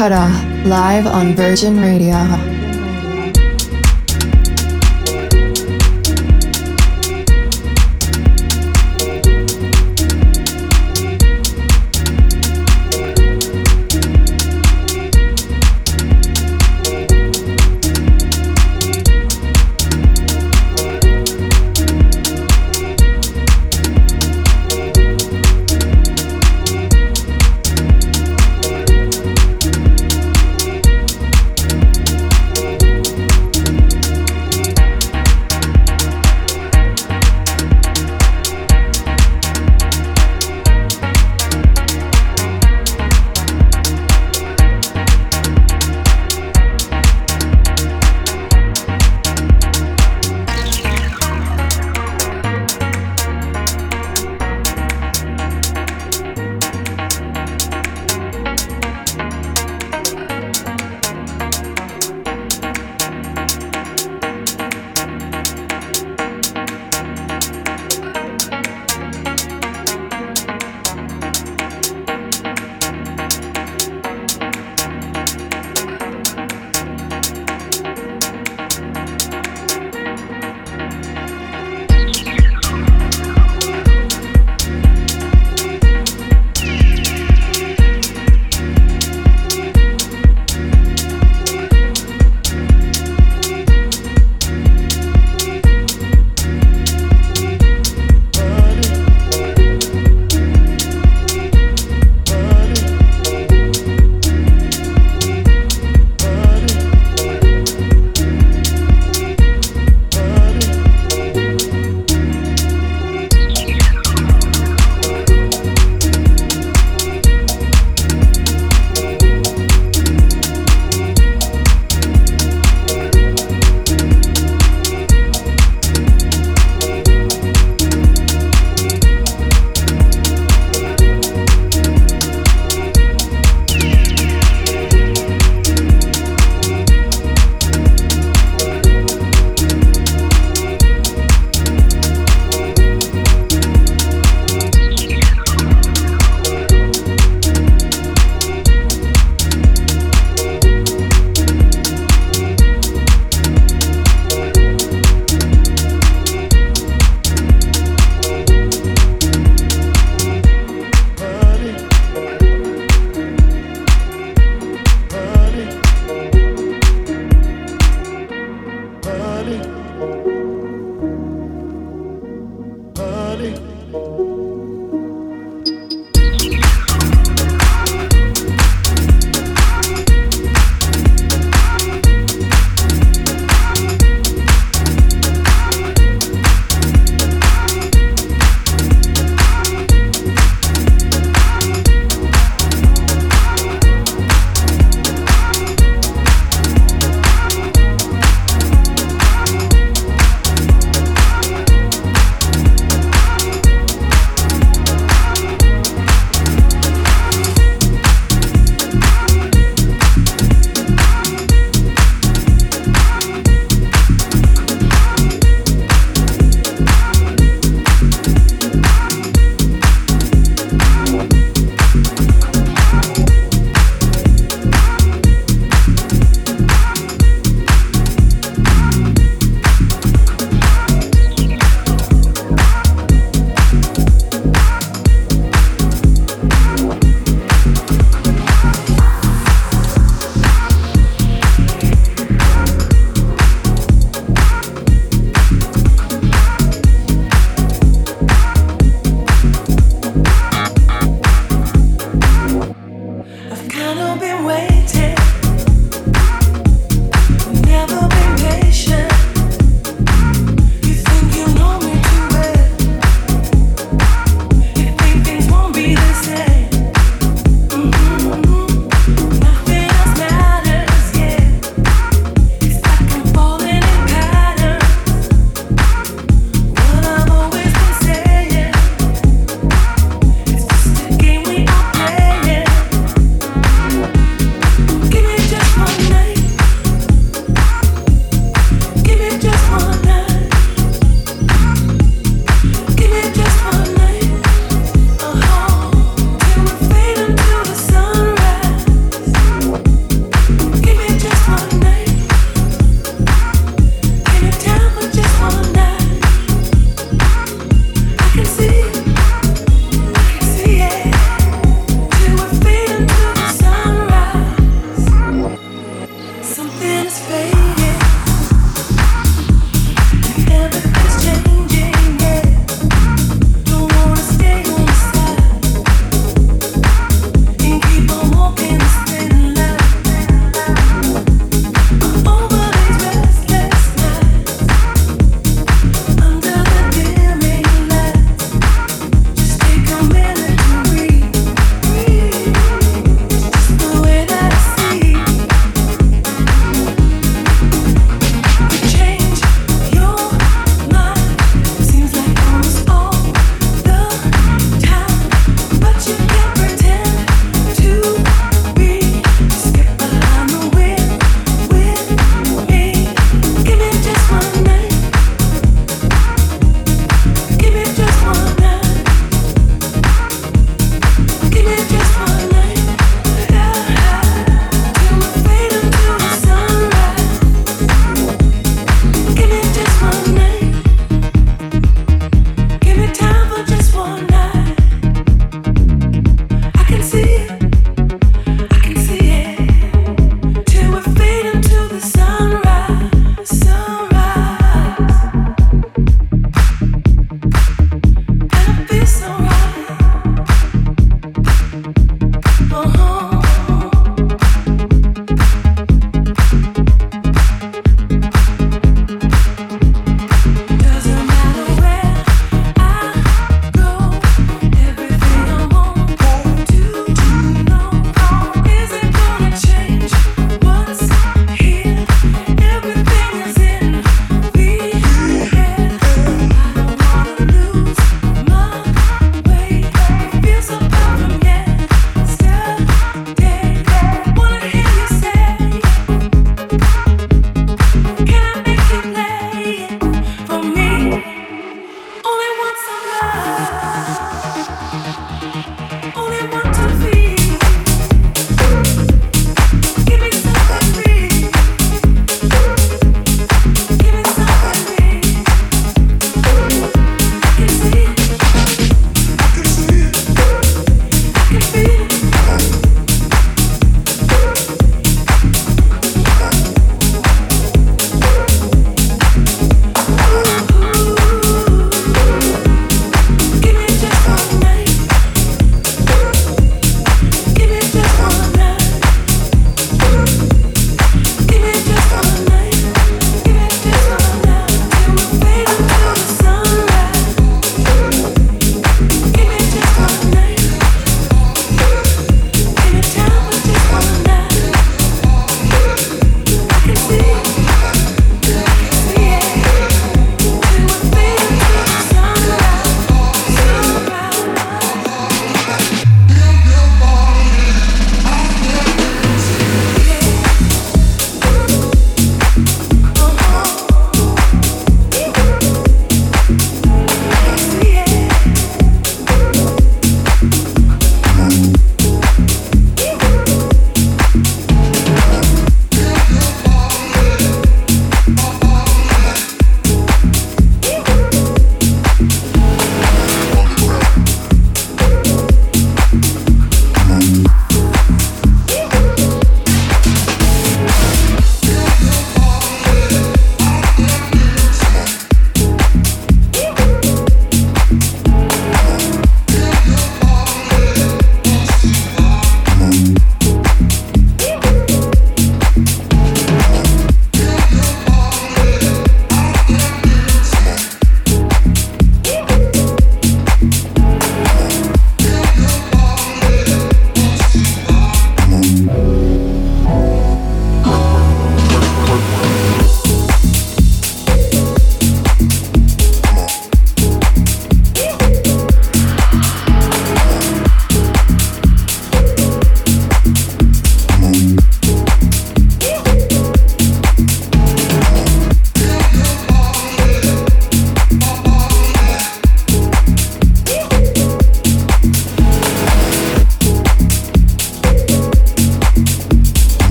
Kara, live on Virgin Radio.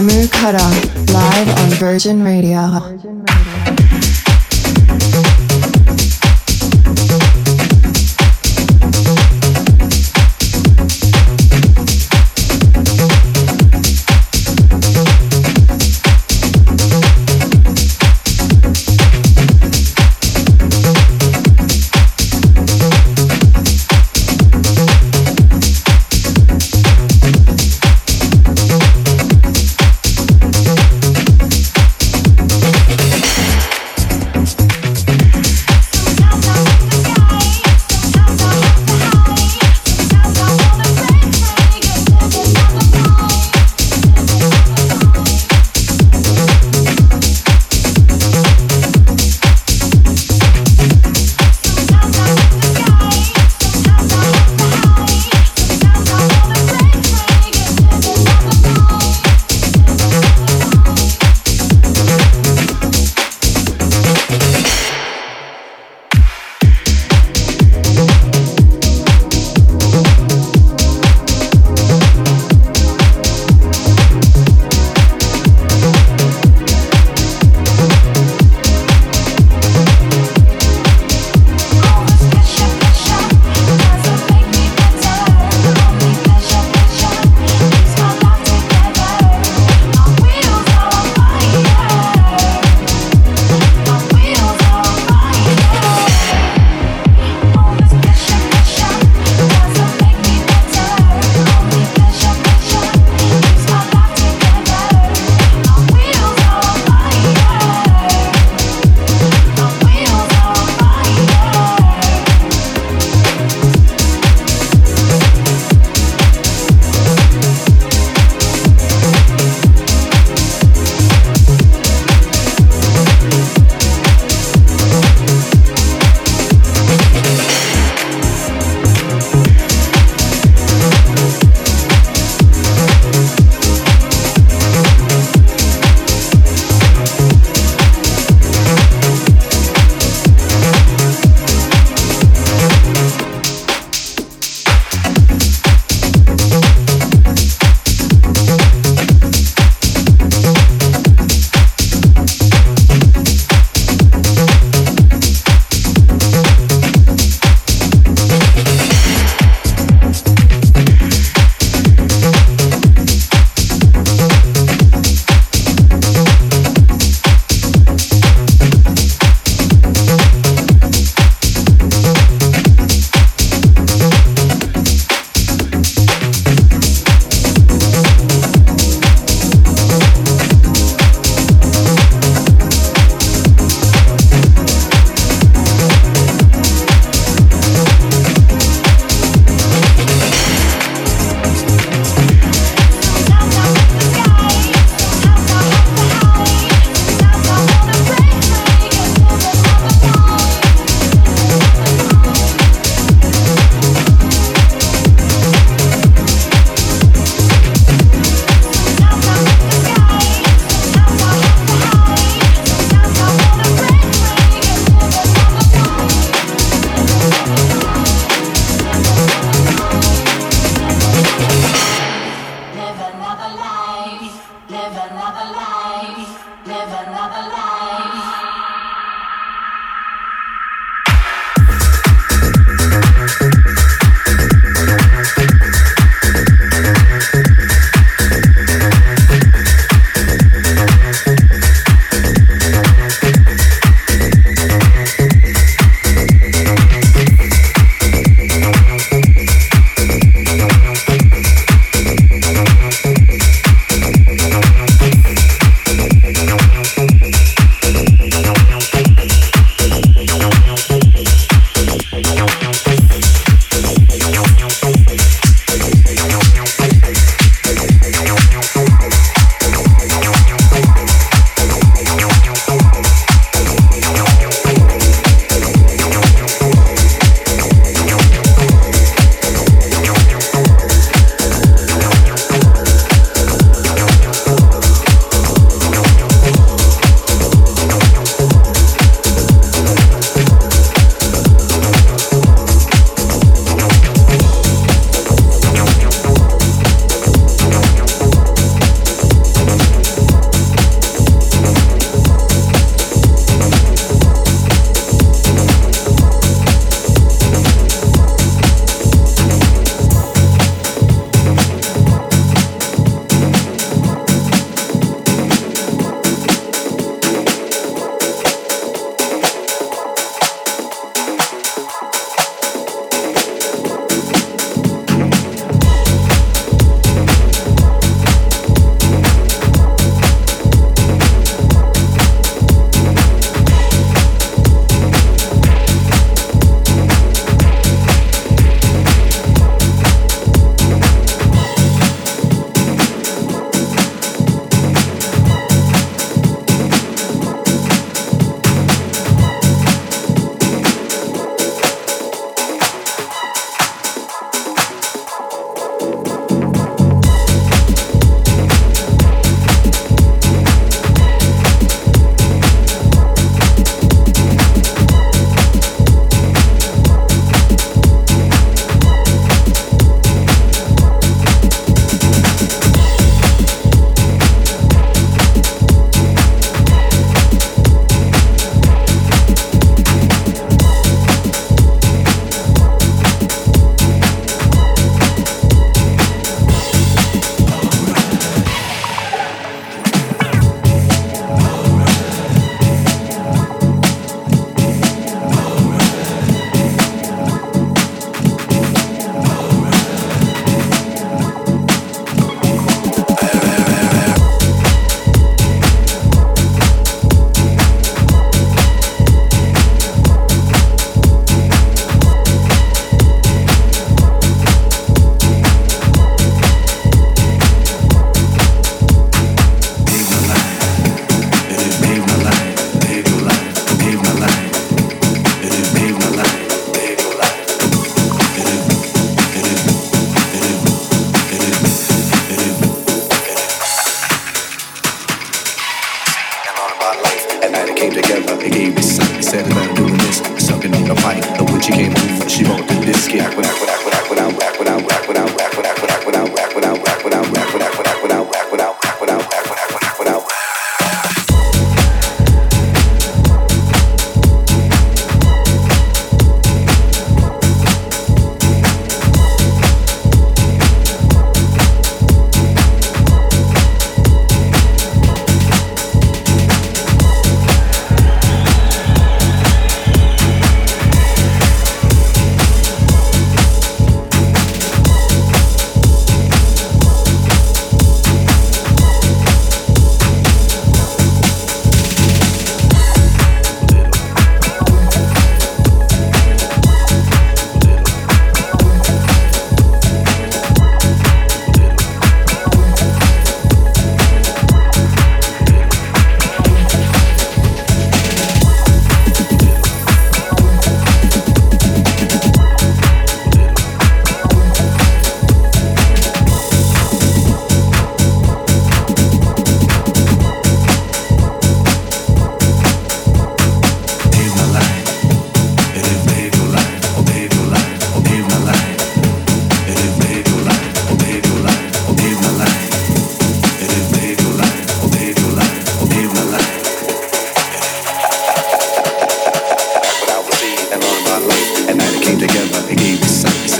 Omur Kara, live on Virgin Radio.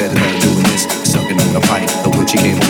said doing this, sucking on a pipe, the witchy came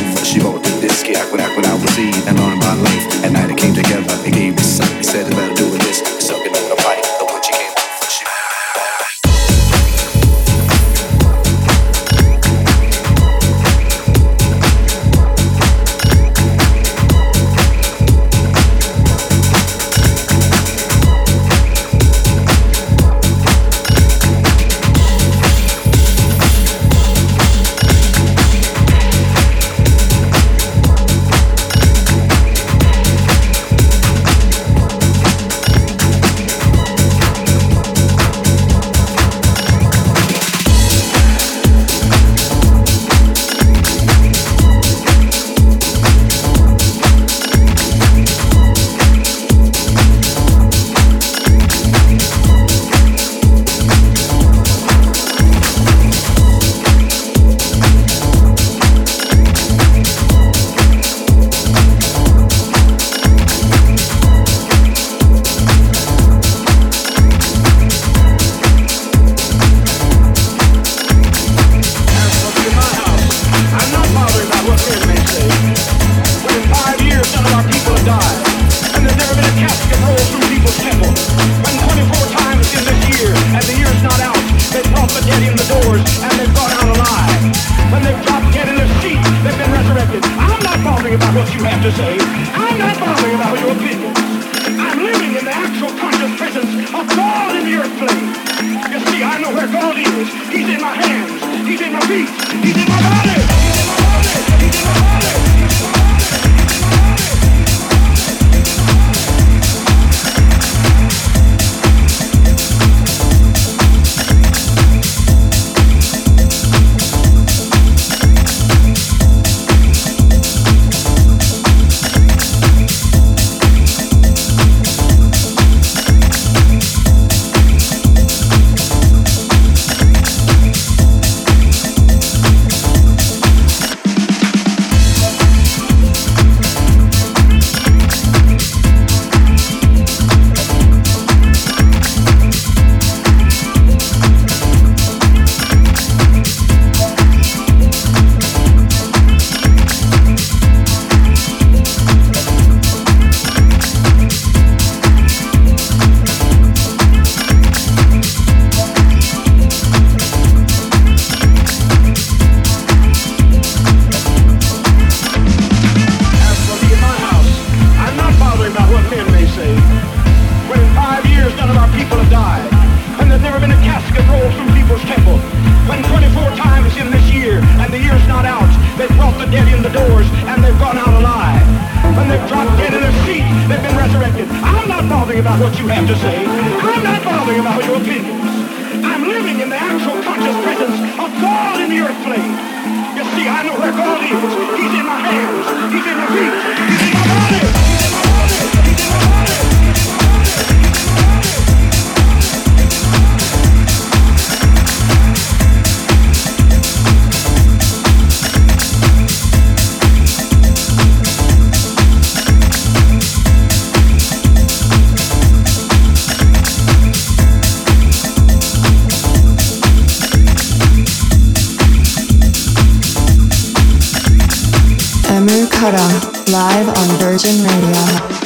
live on Virgin Radio.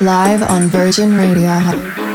Live on Virgin Radio.